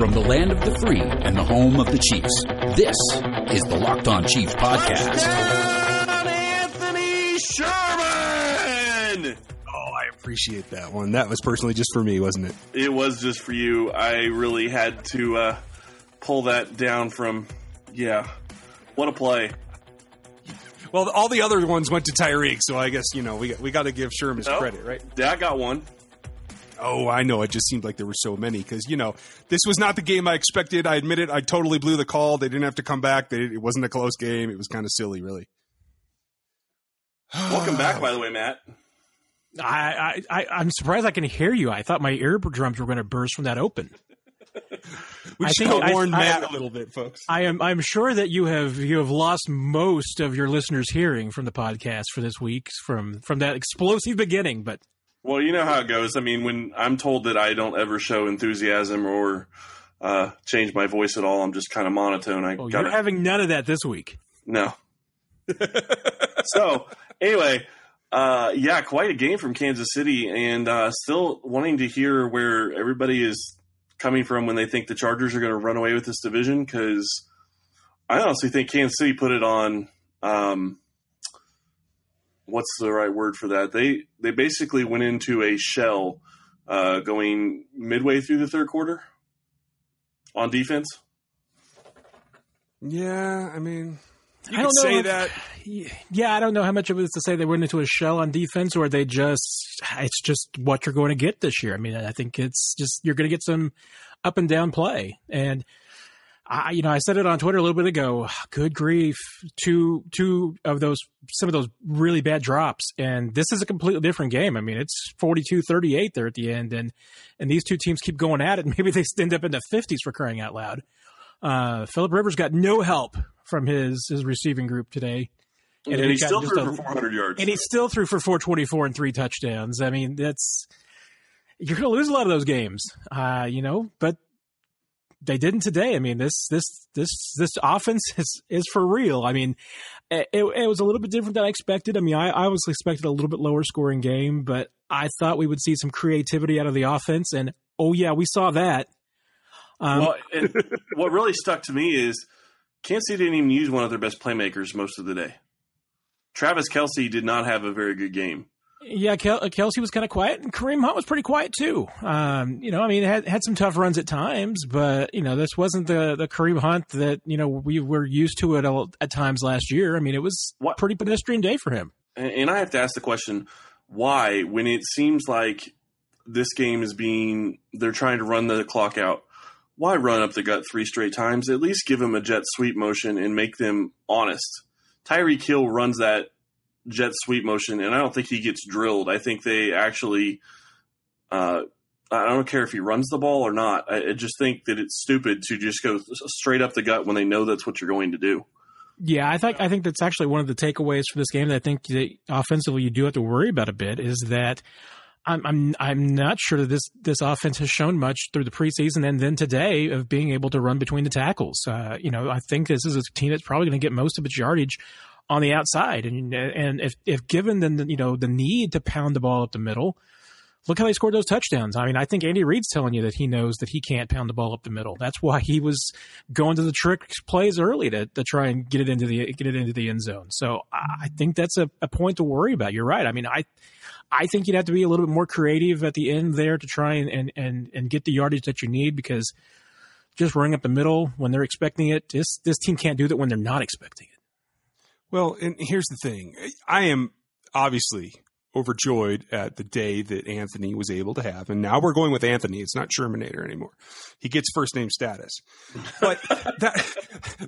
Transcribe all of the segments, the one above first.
From the land of the free and the home of the Chiefs, this is the Locked On Chiefs podcast. Touchdown, Anthony Sherman! Oh, I appreciate that one. That was personally just for me, wasn't it? It was just for you. I really had to uh, pull that down from, yeah, what a play. Well, all the other ones went to Tyreek, so I guess you know we got, we got to give Sherman his Oh. credit, right? That got one. Oh, I know. It just seemed like there were so many because you know this was not the game I expected. I admit it. I totally blew the call. They didn't have to come back. They, it wasn't a close game. It was kind of silly, really. Welcome back, by the way, Matt. I, I, I, I'm surprised I can hear you. I thought my eardrums were going to burst from that open. We I should have warned I- Matt a little bit, folks. I am I'm sure that you have you have lost most of your listeners' hearing from the podcast for this week from from that explosive beginning. But Well, you know how it goes. I mean, when I'm told that I don't ever show enthusiasm or uh, change my voice at all, I'm just kind of monotone. I oh, got you're having none of that this week. No. so anyway, uh, yeah, quite a game from Kansas City, and uh, still wanting to hear where everybody is coming from when they think the Chargers are going to run away with this division. Because I honestly think Kansas City put it on. Um, what's the right word for that? They they basically went into a shell, uh, going midway through the third quarter on defense. Yeah, I mean, you I could don't know say if- that. Yeah, I don't know how much of it is to say they went into a shell on defense or they just it's just what you're going to get this year. I mean, I think it's just you're going to get some up and down play and. I, you know, I said it on Twitter a little bit ago. Good grief, two two of those, some of those really bad drops, and this is a completely different game. I mean, it's 42-38 there at the end, and and these two teams keep going at it. Maybe they end up in the fifties for crying out loud. Uh, Philip Rivers got no help from his his receiving group today, And, he he still threw a- for 400 yards. and he still threw for 424 and three touchdowns. I mean, that's you're going to lose a lot of those games, uh, you know. But they didn't today. I mean, this this this this offense is is for real. I mean, it, it was a little bit different than I expected. I mean, I, I was expected a little bit lower scoring game, but I thought we would see some creativity out of the offense, and oh yeah, we saw that. Um, well, what really stuck to me is Kansas City didn't even use one of their best playmakers most of the day. Travis Kelce did not have a very good game. Yeah, Kel- Kelce was kind of quiet, and Kareem Hunt was pretty quiet too. Um, you know, I mean, had had some tough runs at times, but you know, this wasn't the the Kareem Hunt that you know we were used to it all, at times last year. I mean, it was What- pretty pedestrian day for him. And, and I have to ask the question why, when it seems like this game is being, they're trying to run the clock out, why run up the gut three straight times? At least give them a jet sweep motion and make them honest. Tyreek Hill runs that jet sweep motion, and I don't think he gets drilled. I think they actually, uh, I don't care if he runs the ball or not. I, I just think that it's stupid to just go straight up the gut when they know that's what you're going to do. Yeah, I think I think that's actually one of the takeaways for this game that I think that offensively you do have to worry about a bit is that I'm I'm I'm not sure that this this offense has shown much through the preseason and then today of being able to run between the tackles. Uh, you know, I think this is a team that's probably going to get most of its yardage on the outside, and and if if given the you know the need to pound the ball up the middle. Look how they scored those touchdowns. I mean, I think Andy Reid's telling you that he knows that he can't pound the ball up the middle. That's why he was going to the trick plays early to, to try and get it into the get it into the end zone. So I I think that's a, a point to worry about. You're right. I mean, I I think you'd have to be a little bit more creative at the end there to try and and and, and get the yardage that you need because just running up the middle when they're expecting it, this this team can't do that when they're not expecting it. Well, and here's the thing. I am obviously overjoyed at the day that Anthony was able to have. And now we're going with Anthony. It's not Shermanator anymore. He gets first name status. But that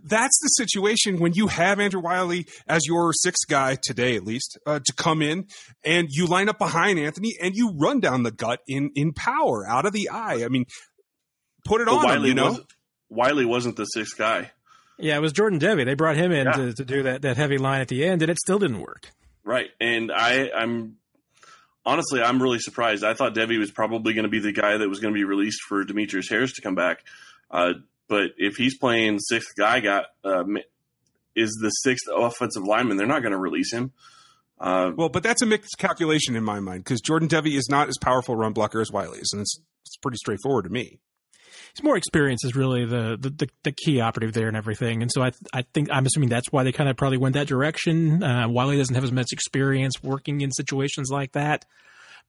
that's the situation when you have Andrew Wylie as your sixth guy today, at least, uh, to come in and you line up behind Anthony and you run down the gut in in power out of the eye. I mean, put it But on him, Wylie you know. wasn't, Wylie wasn't the sixth guy. Yeah, it was Jordan Devey. They brought him in Yeah. to, to do that that heavy line at the end, and it still didn't work. Right. And I, I'm honestly, I'm really surprised. I thought Devey was probably going to be the guy that was going to be released for Demetrius Harris to come back. Uh, but if he's playing sixth guy, got uh, is the sixth offensive lineman, they're not going to release him. Uh, Well, but that's a mixed calculation in my mind because Jordan Devey is not as powerful a run blocker as Wylie is, and it's it's pretty straightforward to me. It's more experience is really the, the, the, the, key operative there and everything. And so I I think I'm assuming that's why they kind of probably went that direction. Uh, Wylie doesn't have as much experience working in situations like that.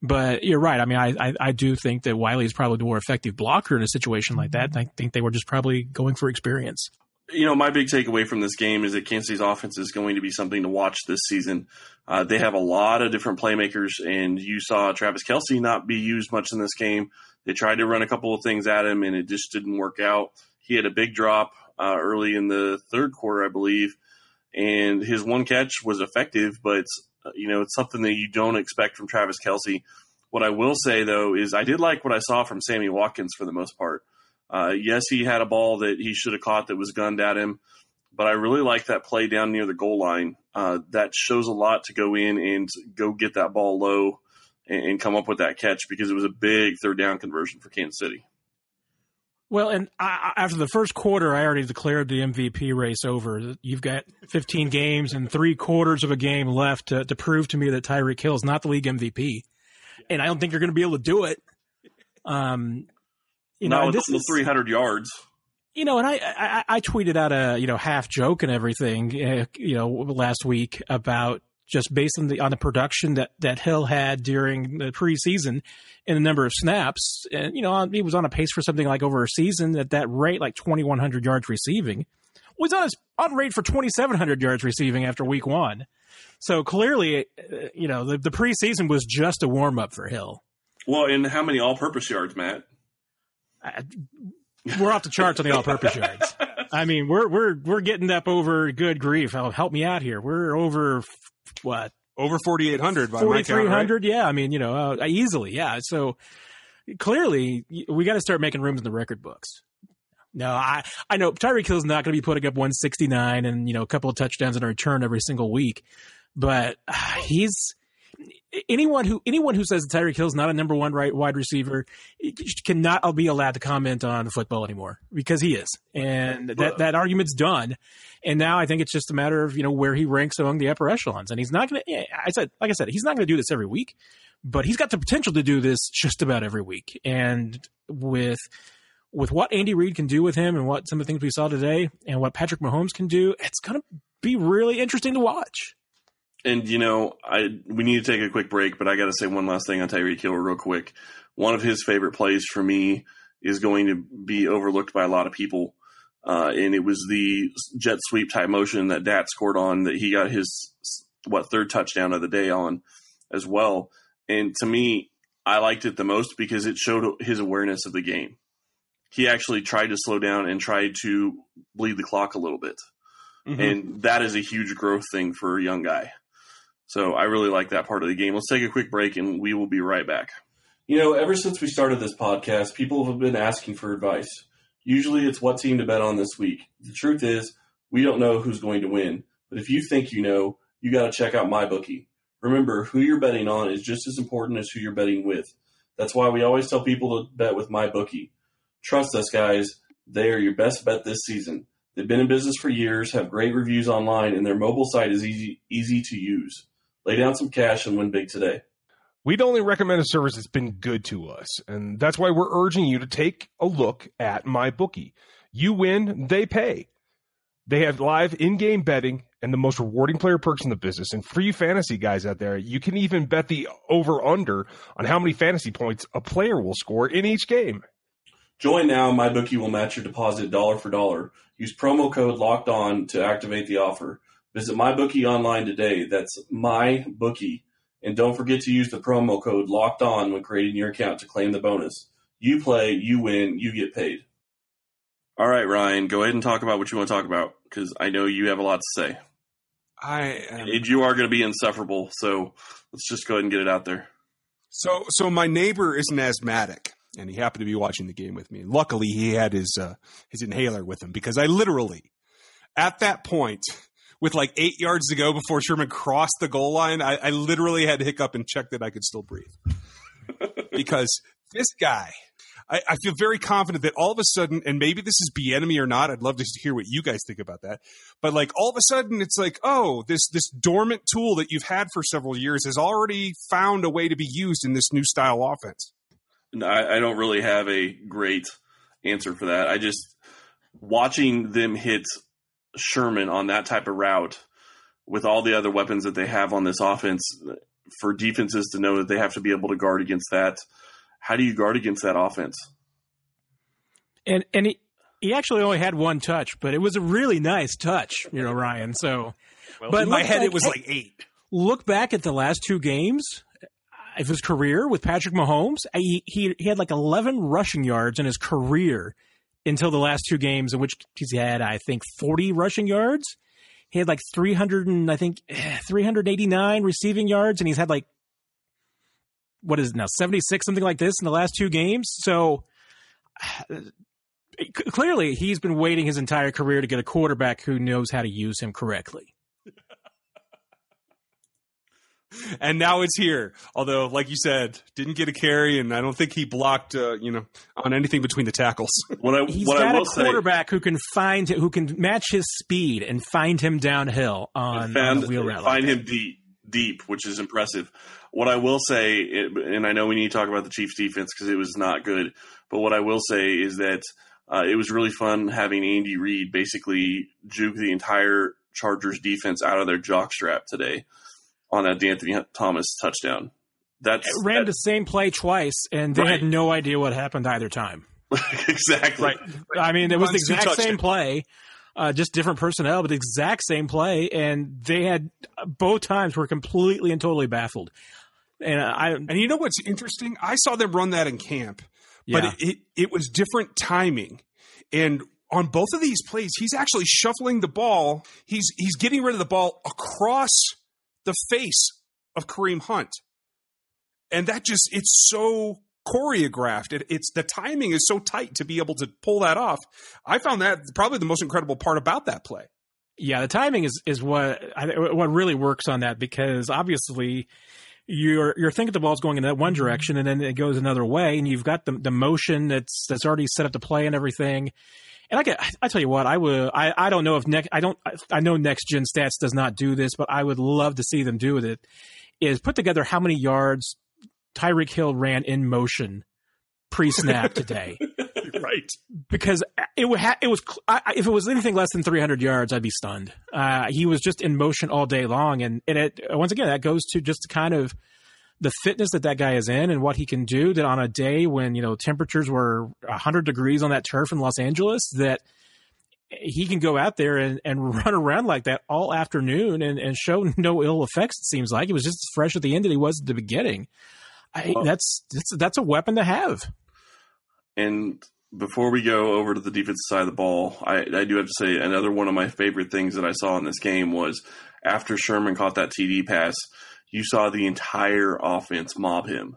But you're right. I mean, I, I, I do think that Wylie is probably the more effective blocker in a situation like that. And I think they were just probably going for experience you know, my big takeaway from this game is that Kansas City's offense is going to be something to watch this season. Uh, they have a lot of different playmakers, and you saw Travis Kelce not be used much in this game. They tried to run a couple of things at him, and it just didn't work out. He had a big drop uh, early in the third quarter, I believe, and his one catch was effective, but uh, you know it's something that you don't expect from Travis Kelce. What I will say though is I did like what I saw from Sammy Watkins for the most part. Uh, yes, he had a ball that he should have caught that was gunned at him, but I really like that play down near the goal line. Uh, that shows a lot to go in and go get that ball low and, and, come up with that catch because it was a big third down conversion for Kansas City. Well, and I, after the first quarter, I already declared the MVP race over. You've got 15 games and three quarters of a game left to, to prove to me that Tyreek Hill is not the league MVP, and I don't think you're going to be able to do it. Um, you know, this is 300 yards. You know, and I, I, I tweeted out a you know half joke and everything, uh, you know, last week about just based on the on the production that that Hill had during the preseason and the number of snaps, and you know, he was on a pace for something like over a season at that rate, like 2,100 yards receiving. Was on his on rate for 2,700 yards receiving after week one. So clearly, uh, you know, the, the preseason was just a warm up for Hill. Well, and how many all purpose yards, Matt? We're off the charts on the all-purpose yards. I mean, we're we're we're getting up over good grief. Help me out here. We're over what? Over 4800 4300 right? yeah i mean you know uh, easily yeah so clearly we got to start making rooms in the record books no, I I know Tyreek Hill's not going to be putting up 169 and you know a couple of touchdowns in a return every single week, but uh, he's anyone who anyone who says Tyreek Hill is not a number one right wide receiver cannot be allowed to comment on football anymore because he is, and that that argument's done. And now I think it's just a matter of you know where he ranks among the upper echelons, and he's not going to. I said, like I said, he's not going to do this every week, but he's got the potential to do this just about every week. And with with what Andy Reid can do with him, and what some of the things we saw today, and what Patrick Mahomes can do, it's going to be really interesting to watch. And you know, I we need to take a quick break, but I got to say one last thing on Tyreek Hill real quick. One of his favorite plays for me is going to be overlooked by a lot of people, uh, and it was the jet sweep type motion that Dat scored on that he got his what third touchdown of the day on as well. And to me, I liked it the most because it showed his awareness of the game. He actually tried to slow down and tried to bleed the clock a little bit. Mm-hmm. And that is a huge growth thing for a young guy. So I really like that part of the game. Let's take a quick break and we will be right back. You know, ever since we started this podcast, people have been asking for advice. Usually it's what team to bet on this week. The truth is, we don't know who's going to win. But if you think you know, you got to check out MyBookie. Remember, who you're betting on is just as important as who you're betting with. That's why we always tell people to bet with MyBookie. Trust us, guys. They are your best bet this season. They've been in business for years, have great reviews online, and their mobile site is easy, easy to use. Lay down some cash and win big today. We'd only recommend a service that's been good to us, and that's why we're urging you to take a look at MyBookie. You win, they pay. They have live in-game betting and the most rewarding player perks in the business. And for you fantasy guys out there, you can even bet the over/under on how many fantasy points a player will score in each game. Join now. MyBookie will match your deposit dollar for dollar. Use promo code Locked On to activate the offer. Visit MyBookie online today. That's MyBookie. And don't forget to use the promo code locked on when creating your account to claim the bonus. You play, you win, you get paid. All right, Ryan, go ahead and talk about what you want to talk about because I know you have a lot to say. I am... you are going to be insufferable, so let's just go ahead and get it out there. So, so my neighbor is an asthmatic, and he happened to be watching the game with me. Luckily, he had his uh, his inhaler with him because I literally, at that point, with like eight yards to go before Sherman crossed the goal line, I, I literally had to hiccup and check that I could still breathe. because this guy, I, I, feel very confident that all of a sudden, and maybe this is enemy or not. I'd love to hear what you guys think about that. But like all of a sudden, it's like, oh, this this dormant tool that you've had for several years has already found a way to be used in this new style offense. I, I don't really have a great answer for that. I just watching them hit Sherman on that type of route with all the other weapons that they have on this offense for defenses to know that they have to be able to guard against that. How do you guard against that offense? And and he, he actually only had one touch, but it was a really nice touch, you know, Ryan. So, Well, but in my head, back- it was like eight. look back at the last two games of his career with Patrick Mahomes. He, he he had like 11 rushing yards in his career until the last two games, in which he's had I think 40 rushing yards. He had like 300 and I think eh, 389 receiving yards, and he's had like what is it now 76 something like this in the last two games. So. Clearly, he's been waiting his entire career to get a quarterback who knows how to use him correctly. And now it's here. Although, like you said, didn't get a carry, and I don't think he blocked, uh, you know, on anything between the tackles. What I He's what I got will a say, quarterback who can find who can match his speed and find him downhill on, on found, a wheel route. find like him deep, deep, which is impressive. What I will say, and I know we need to talk about the Chiefs' defense because it was not good, but what I will say is that uh, it was really fun having Andy Reid basically juke the entire Chargers defense out of their jockstrap today on that De'Anthony Thomas touchdown. That's that. ran the same play twice, and they Right. had no idea what happened either time. exactly Right. I mean, it was the exact same touchdowns. play, uh, just different personnel, but the exact same play, and they had both times were completely and totally baffled. And I, And you know what's interesting? I saw them run that in camp, but yeah, it, it, it was different timing. And on both of these plays, he's actually shuffling the ball. He's he's getting rid of the ball across the face of Kareem Hunt. And that just it's so choreographed. It, it's the timing is so tight to be able to pull that off. I found that probably the most incredible part about that play. Yeah, the timing is is what what really works on that because obviously you're you're thinking the ball's going in that one direction and then it goes another way and you've got the the motion that's that's already set up to play and everything. And I get, I tell you what, I would, I, I don't know if next, I don't, I know Next Gen Stats does not do this, but I would love to see them do with it. Is put together how many yards Tyreek Hill ran in motion pre-snap today right. because it would ha- it was I- if it was anything less than 300 yards I'd be stunned. Uh, he was just in motion all day long and, and it once again that goes to just kind of the fitness that that guy is in and what he can do that on a day when you know temperatures were 100 degrees on that turf in Los Angeles that he can go out there and, and run around like that all afternoon and, and show no ill effects it seems like. He was just as fresh at the end that he was at the beginning. I, Well- that's, that's that's a weapon to have. And before we go over to the defensive side of the ball, I, I do have to say another one of my favorite things that I saw in this game was after Sherman caught that TD pass, you saw the entire offense mob him.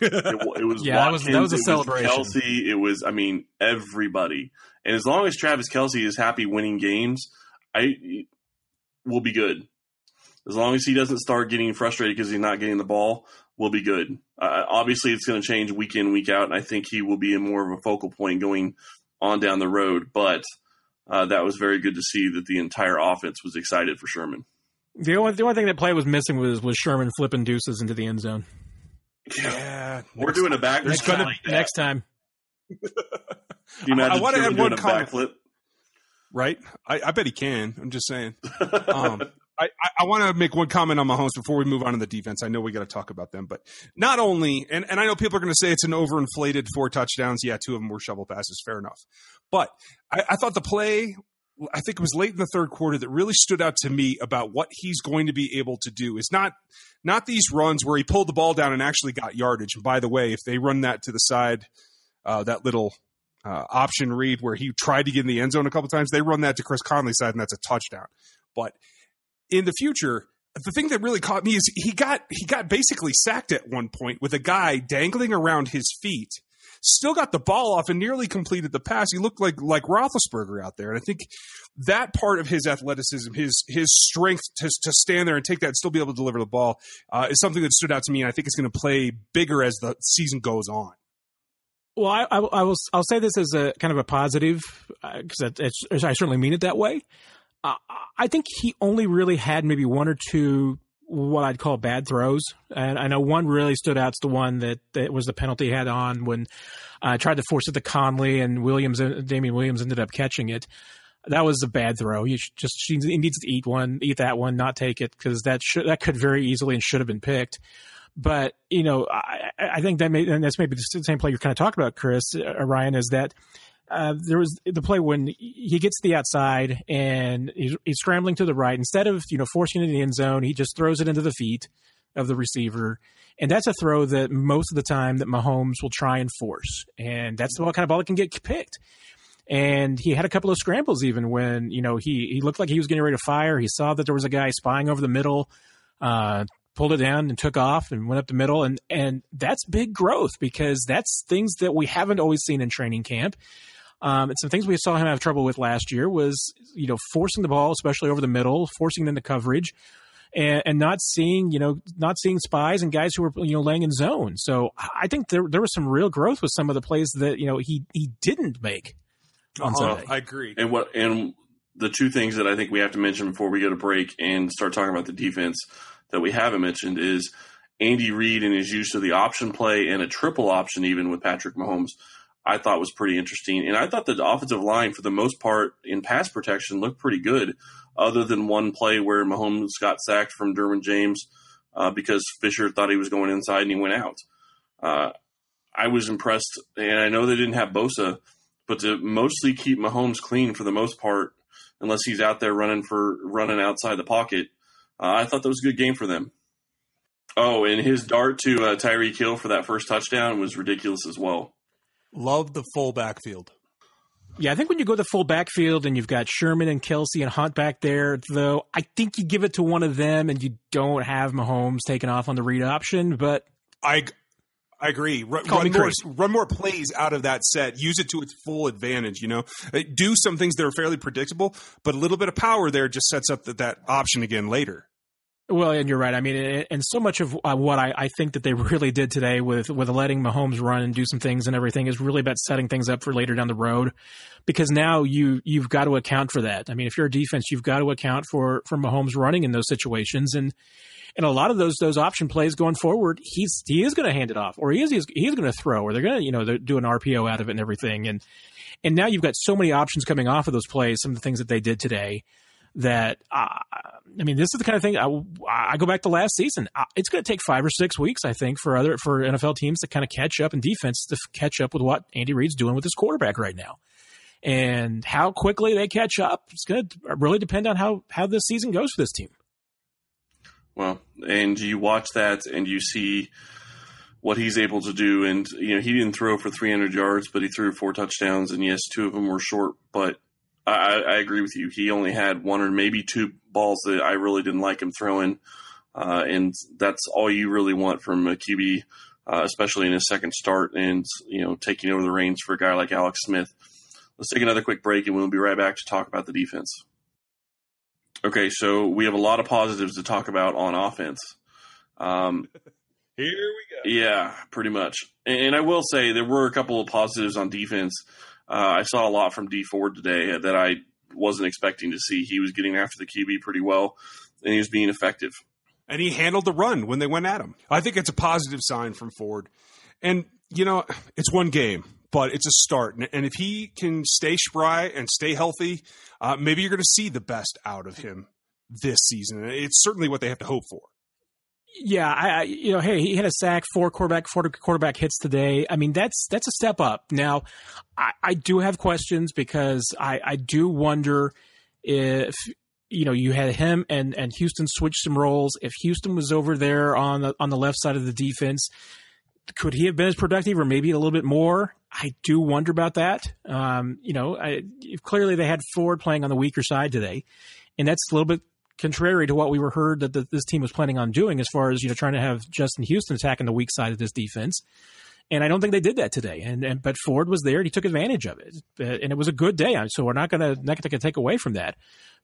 It, it was Yeah, that was- that was a it celebration. Kelce, it was, I mean, everybody. And as long as Travis Kelce is happy winning games, I will be good. As long as he doesn't start getting frustrated because he's not getting the ball, we'll be good. Uh, obviously, it's going to change week in, week out, and I think he will be more of a focal point going on down the road. But uh, that was very good to see that the entire offense was excited for Sherman. The only the only thing that play was missing was was Sherman flipping deuces into the end zone. Yeah. We're doing a back. Next, shot like next time, Can you imagine I wanna Sherman add doing one a comment. backflip? right? I, I bet he can. I'm just saying. Um, I, I, I want to make one comment on Mahomes before we move on to the defense. I know we got to talk about them, but not only, and, and I know people are going to say it's an overinflated four touchdowns. Yeah, two of them were shovel passes. Fair enough. But I, I thought the play, I think it was late in the third quarter that really stood out to me about what he's going to be able to do is not not these runs where he pulled the ball down and actually got yardage. And by the way, if they run that to the side, uh, that little uh, option read where he tried to get in the end zone a couple times, they run that to Chris Conley's side and that's a touchdown. But in the future, the thing that really caught me is he got he got basically sacked at one point with a guy dangling around his feet. Still got the ball off and nearly completed the pass. He looked like like Roethlisberger out there, and I think that part of his athleticism, his his strength to to stand there and take that and still be able to deliver the ball, uh, is something that stood out to me. And I think it's going to play bigger as the season goes on. well, I, I, I will I'll say this as a kind of a positive because I certainly mean it that way. Uh, I think he only really had maybe one or two what I'd call bad throws. And I know one really stood out. It's the one that, that was the penalty he had on when I uh, tried to force it to Conley and Williams, Damien Williams ended up catching it. That was a bad throw. You just he needs to eat one, eat that one, not take it because that should that could very easily and should have been picked. But you know, I, I think that may and that's maybe the same play you're kind of talking about, Chris uh, Ryan, is that uh, there was the play when he gets the outside and he's, he's, scrambling to the right. Instead of you know forcing it in the end zone, he just throws it into the feet of the receiver, and that's a throw that most of the time that Mahomes will try and force, and that's the kind of ball that can get picked. And he had a couple of scrambles even when you know he he looked like he was getting ready to fire. He saw that there was a guy spying over the middle. Uh, pulled it down and took off and went up the middle and and that's big growth because that's things that we haven't always seen in training camp um, and some things we saw him have trouble with last year was, you know, forcing the ball, especially over the middle, forcing it into coverage, and, and not seeing, you know, not seeing spies and guys who were, you know, laying in zone. So I think there there was some real growth with some of the plays that you know he he didn't make on uh Sunday. I agree. And what and the two things that I think we have to mention before we go to break and start talking about the defense that we haven't mentioned is Andy Reid and his use of the option play and a triple option even with Patrick Mahomes I thought was pretty interesting. And I thought the offensive line, for the most part, in pass protection, looked pretty good, other than one play where Mahomes got sacked from Derwin James uh, because Fisher thought he was going inside and he went out. Uh, I was impressed, and I know they didn't have Bosa, but to mostly keep Mahomes clean for the most part, unless he's out there running for running outside the pocket, uh, I thought that was a good game for them. Oh, and his dart to uh, Tyreek Hill for that first touchdown was ridiculous as well. Love the full backfield. Yeah, I think when you go to the full backfield and you've got Sherman and Kelce and Hunt back there, though, I think you give it to one of them and you don't have Mahomes taking off on the read option. But I, I agree. Run, run more, run more plays out of that set. Use it to its full advantage. You know, uh, do some things that are fairly predictable, but a little bit of power there just sets up that, that option again later. Well, and you're right. I mean, and so much of uh, what I, I, think that they really did today with with letting Mahomes run and do some things and everything is really about setting things up for later down the road, because now you you've got to account for that. I mean, if you're a defense, you've got to account for for Mahomes running in those situations, and and a lot of those those option plays going forward, he's he is going to hand it off, or he is he's, going to throw, or they're going to you know do an RPO out of it and everything, and and now you've got so many options coming off of those plays. Some of the things that they did today that uh, I mean, this is the kind of thing I, I go back to last season. Uh, it's going to take five or six weeks, I think, for other for NFL teams to kind of catch up and defense to catch up with what Andy Reid's doing with his quarterback right now, and how quickly they catch up. It's going to really depend on how how this season goes for this team. Well, and you watch that and you see what he's able to do, and you know he didn't throw for 300 yards, but he threw four touchdowns, and yes, two of them were short, but I, I, agree with you. He only had one or maybe two balls that I really didn't like him throwing, uh, and that's all you really want from a QB, uh, especially in his second start and you know taking over the reins for a guy like Alex Smith. Let's take another quick break, and we'll be right back to talk about the defense. Okay, so we have a lot of positives to talk about on offense. Um, Here we go. Yeah, pretty much. And, and I will say there were a couple of positives on defense. Uh, I saw a lot from Dee Ford today that I wasn't expecting to see. He was getting after the QB pretty well, and he was being effective. And he handled the run when they went at him. I think it's a positive sign from Ford. And, you know, it's one game, but it's a start. And if he can stay spry and stay healthy, uh, maybe you're going to see the best out of him this season. It's certainly what they have to hope for. Yeah, I, you know, hey, he had a sack, four quarterback, four quarterback hits today. I mean, that's that's a step up. Now, I, I do have questions because I, I do wonder if you know you had him and and Houston switched some roles. If Houston was over there on the on the left side of the defense, could he have been as productive or maybe a little bit more? I do wonder about that. Um, you know, I, clearly they had Ford playing on the weaker side today, and that's a little bit contrary to what we were heard that the, this team was planning on doing as far as you know trying to have Justin Houston attacking the weak side of this defense. And I don't think they did that today. And, and but Ford was there and he took advantage of it, uh, and it was a good day. So we're not gonna not gonna take away from that.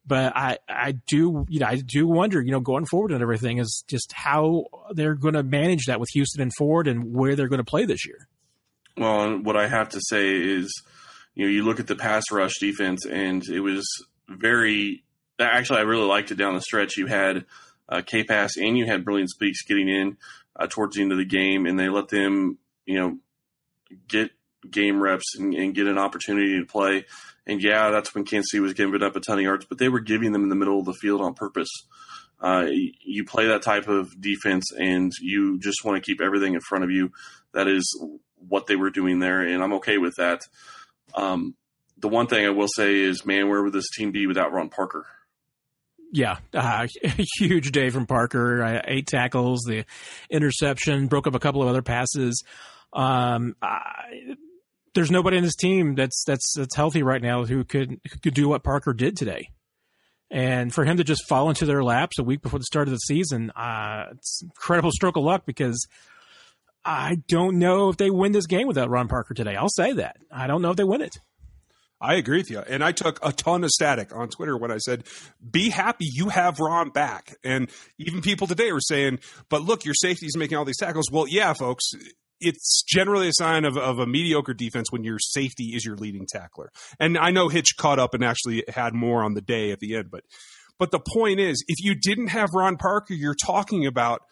But I I do you know I do wonder you know going forward and everything is just how they're going to manage that with Houston and Ford and where they're going to play this year. Well, what I have to say is, you know, you look at the pass rush defense, and it was very actually, I really liked it down the stretch. You had uh, K Pass, and you had Breeland Speaks getting in uh, towards the end of the game, and they let them, you know, get game reps and, and, get an opportunity to play. And yeah, that's when Kansas City was giving up a ton of yards, but they were giving them in the middle of the field on purpose. Uh, you play that type of defense, and you just want to keep everything in front of you. That is what they were doing there, and I'm okay with that. Um, the one thing I will say is, man, where would this team be without Ron Parker? Yeah, uh, huge day from Parker. Uh, eight tackles, the interception, broke up a couple of other passes. Um, there's nobody in this team that's that's that's healthy right now who could could do what Parker did today. And for him to just fall into their laps a week before the start of the season, uh, it's incredible stroke of luck because I don't know if they win this game without Ron Parker today. I'll say that. I don't know if they win it. I agree with you. And I took a ton of static on Twitter when I said, be happy you have Ron back. And even people today were saying, but look, your safety is making all these tackles. Well, yeah, folks, it's generally a sign of, of a mediocre defense when your safety is your leading tackler. And I know Hitch caught up and actually had more on the day at the end, but but the point is, if you didn't have Ron Parker, you're talking about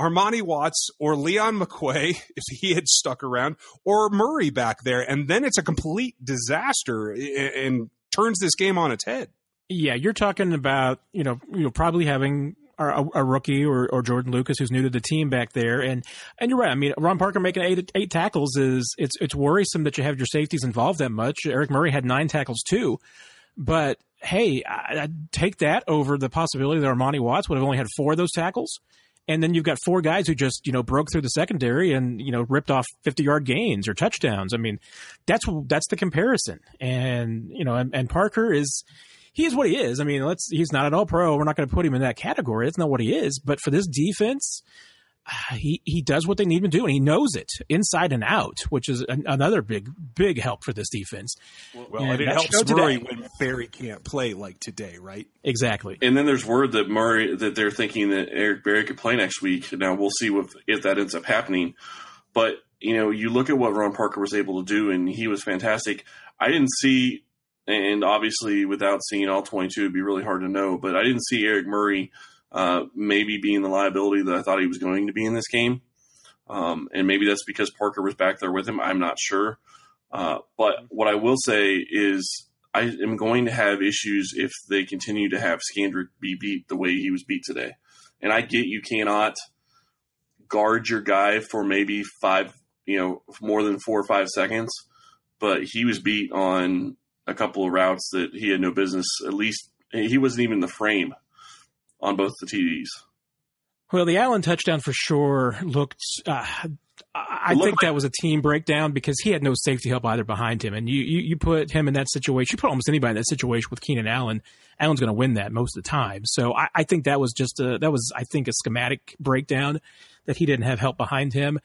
Armani Watts or Leon McQuay, if he had stuck around, or Murray back there, and then it's a complete disaster and turns this game on its head. Yeah, you're talking about you know you know probably having a, a, rookie or, or Jordan Lucas who's new to the team back there, and and you're right. I mean, Ron Parker making eight eight tackles is it's it's worrisome that you have your safeties involved that much. Eric Murray had nine tackles too, but hey, I, I'd take that over the possibility that Armani Watts would have only had four of those tackles and then you've got four guys who just you know broke through the secondary and you know ripped off 50 yard gains or touchdowns. I mean that's that's the comparison. And you know and, and parker is he is what he is. I mean let's he's not at all pro. We're not going to put him in that category. That's not what he is. But for this defense he he does what they need him to do, and he knows it inside and out, which is an, another big big help for this defense. Well, and it helps Murray when Berry can't play like today, right? Exactly. And then there's word that Murray that they're thinking that Eric Berry could play next week. Now we'll see if if that ends up happening. But you know, you look at what Ron Parker was able to do, and he was fantastic. I didn't see, and obviously without seeing all 22, it'd be really hard to know. But I didn't see Eric Murray uh, maybe being the liability that I thought he was going to be in this game. Um, and maybe that's because Parker was back there with him. I'm not sure. Uh, but what I will say is I am going to have issues if they continue to have Scandrick be beat the way he was beat today. And I get you cannot guard your guy for maybe five, you know, more than four or five seconds, but he was beat on a couple of routes that he had no business. At least he wasn't even in the frame on both the TDs. Well, the Allen touchdown for sure looked. Uh, I think like- that was a team breakdown because he had no safety help either behind him, and you, you, you put him in that situation. You put almost anybody in that situation with Keenan Allen. Allen's going to win that most of the time. So I, I think that was just a that was I think a schematic breakdown that he didn't have help behind him.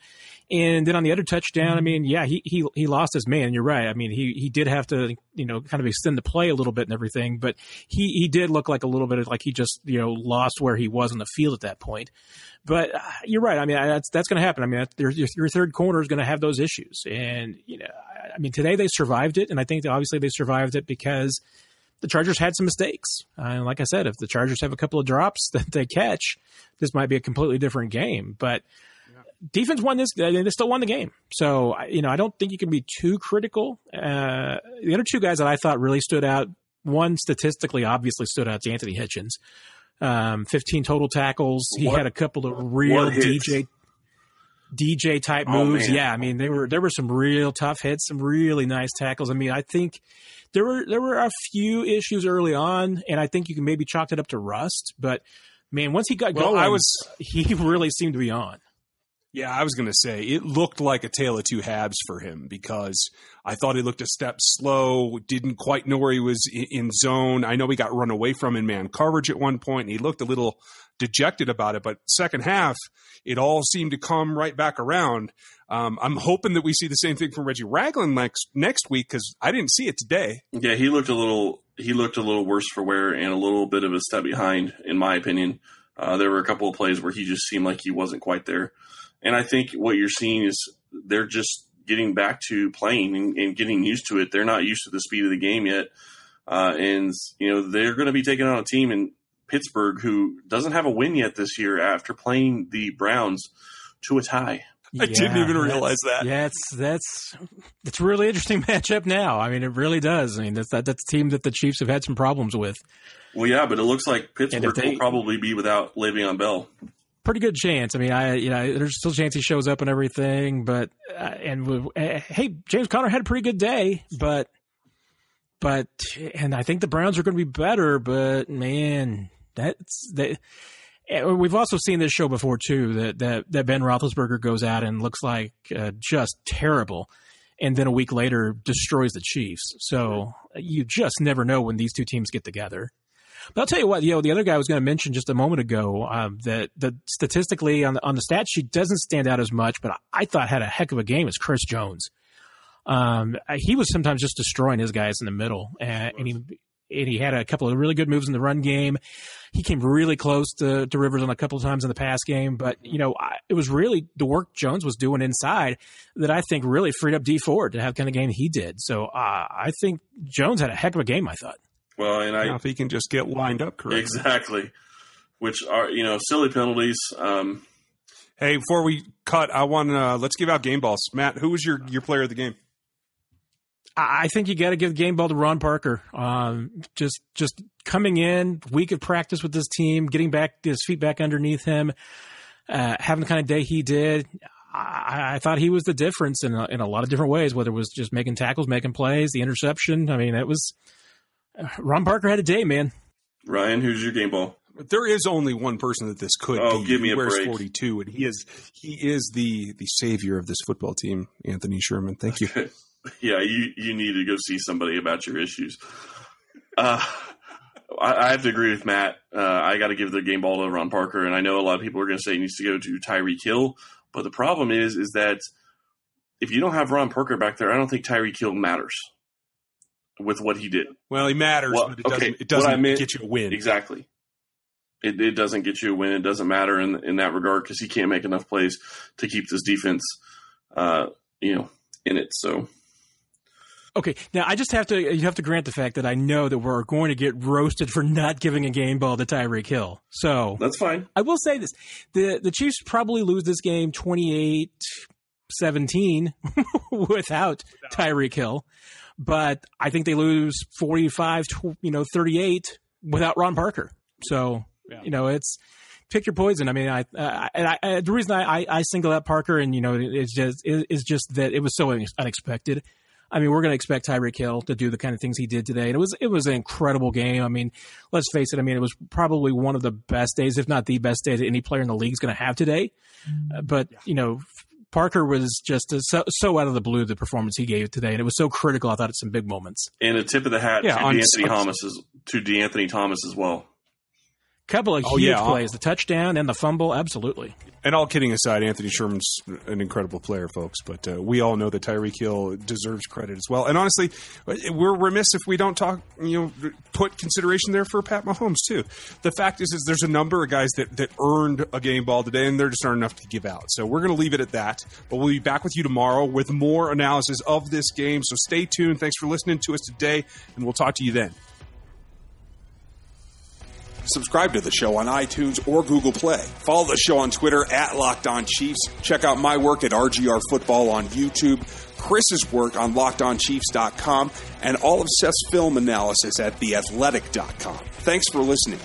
And then on the other touchdown, I mean, yeah, he he he lost his man. You're right. I mean, he he did have to you know kind of extend the play a little bit and everything, but he he did look like a little bit of like he just you know lost where he was on the field at that point. But uh, you're right. I mean, that's that's going to happen. I mean, your, your third corner is going to have those issues, and you know, I mean, today they survived it, and I think obviously they survived it because the Chargers had some mistakes. Uh, like I said, if the Chargers have a couple of drops that they catch, this might be a completely different game. But defense won this. They still won the game. So you know, I don't think you can be too critical. Uh, the other two guys that I thought really stood out. One statistically obviously stood out to Anthony Hitchens. Um, 15 total tackles. He what, had a couple of real DJ DJ type oh, moves. yeah, I mean, there were there were some real tough hits, some really nice tackles. I mean, I think there were there were a few issues early on, and I think you can maybe chalk it up to rust. But man, once he got well, going, I was he really seemed to be on. Yeah, I was going to say it looked like a tale of two halves for him because I thought he looked a step slow, didn't quite know where he was in zone. I know he got run away from in man coverage at one point, and he looked a little dejected about it. But second half, it all seemed to come right back around. Um, I'm hoping that we see the same thing from Reggie Ragland next next week because I didn't see it today. Yeah, he looked a little he looked a little worse for wear and a little bit of a step behind, in my opinion. Uh, there were a couple of plays where he just seemed like he wasn't quite there, and I think what you're seeing is they're just getting back to playing and, and getting used to it. They're not used to the speed of the game yet, uh, and you know they're going to be taking on a team and Pittsburgh, who doesn't have a win yet this year after playing the Browns to a tie. I didn't even that's- realize that. Yeah, it's that's it's a really interesting matchup now. I mean, it really does. I mean, that's that, that's a team that the Chiefs have had some problems with. Well, yeah, but it looks like Pittsburgh they- will probably be without Le'Veon Bell. Pretty good chance. I mean, I you know, there's still a chance he shows up and everything, but uh, and uh, hey, James Conner had a pretty good day, but but and I think the Browns are going to be better, but man, that's that. We've also seen this show before too that that that Ben Roethlisberger goes out and looks like uh, just terrible, and then a week later destroys the Chiefs. So you just never know when these two teams get together. But I'll tell you what, you know, the other guy I was going to mention just a moment ago um, that that statistically on the on the stat sheet doesn't stand out as much, but I thought had a heck of a game is Chris Jones. Um, he was sometimes just destroying his guys in the middle, and, and he and he had a couple of really good moves in the run game. He came really close to, to Rivers on a couple of times in the pass game, but you know, I, it was really the work Jones was doing inside that I think really freed up Dee Ford to have kind of game he did. So uh, I think Jones had a heck of a game. I thought. Well, and I Now, if he can just get lined up correctly. exactly, which are you know silly penalties. Um, Hey, before we cut, I want to uh, let's give out game balls. Matt, who was your your player of the game? I I think you got to give the game ball to Ron Parker. Um, just just coming in, week of practice with this team, getting back his feet back underneath him, uh, having the kind of day he did. I, I thought he was the difference in a, in a lot of different ways. Whether it was just making tackles, making plays, the interception. I mean, it was uh, Ron Parker had a day, man. Ryan, who's your game ball? There is only one person that this could Oh, be. give me He a wears break. 42, and he is he is the the savior of this football team, Anthony Sherman. Thank you. Yeah, you you need to go see somebody about your issues. Uh, I, I have to agree with Matt. Uh, I got to give the game ball to Ron Parker, and I know a lot of people are going to say he needs to go to Tyreek Hill, but the problem is, is that if you don't have Ron Parker back there, I don't think Tyreek Hill matters with what he did. Well, he matters, Well, but it doesn't it doesn't I meant- get you a win. Exactly. It, it doesn't get you a win. It doesn't matter in in that regard because he can't make enough plays to keep this defense, uh, you know, in it. So Okay, now I just have to you have to grant the fact that I know that we're going to get roasted for not giving a game ball to Tyreek Hill. So that's fine. I will say this. The the Chiefs probably lose this game 28-17 without Tyreek Hill. But I think they lose 45 you know 38 without Ron Parker. So, you know, it's pick your poison. I mean, I, uh, and I, I the reason I, I, I single out Parker and you know it's just is just that it was so unexpected. I mean, we're going to expect Tyreek Hill to do the kind of things he did today, and it was it was an incredible game. I mean, let's face it. I mean, it was probably one of the best days, if not the best day that any player in the league is going to have today. Uh, but you know, Parker was just uh, so so out of the blue the performance he gave today, and it was so critical. I thought it's some big moments. And a tip of the hat Yeah, to on- De'Anthony on- Thomas as, to De'Anthony Thomas as well. Couple of Oh, huge yeah. plays, the touchdown and the fumble, absolutely. And all kidding aside, Anthony Sherman's an incredible player, folks. But uh, we all know that Tyreek Hill deserves credit as well. And honestly, we're remiss if we don't talk, you know, put consideration there for Pat Mahomes too. The fact is, is there's a number of guys that that earned a game ball today, and there just aren't enough to give out. So we're going to leave it at that. But we'll be back with you tomorrow with more analysis of this game. So stay tuned. Thanks for listening to us today, and we'll talk to you then. Subscribe to the show on iTunes or Google Play. Follow the show on Twitter at Locked On Chiefs. Check out my work at RGR Football on YouTube, Chris's work on LockedOnChiefs.com, and all of Seth's film analysis at TheAthletic.com. Thanks for listening.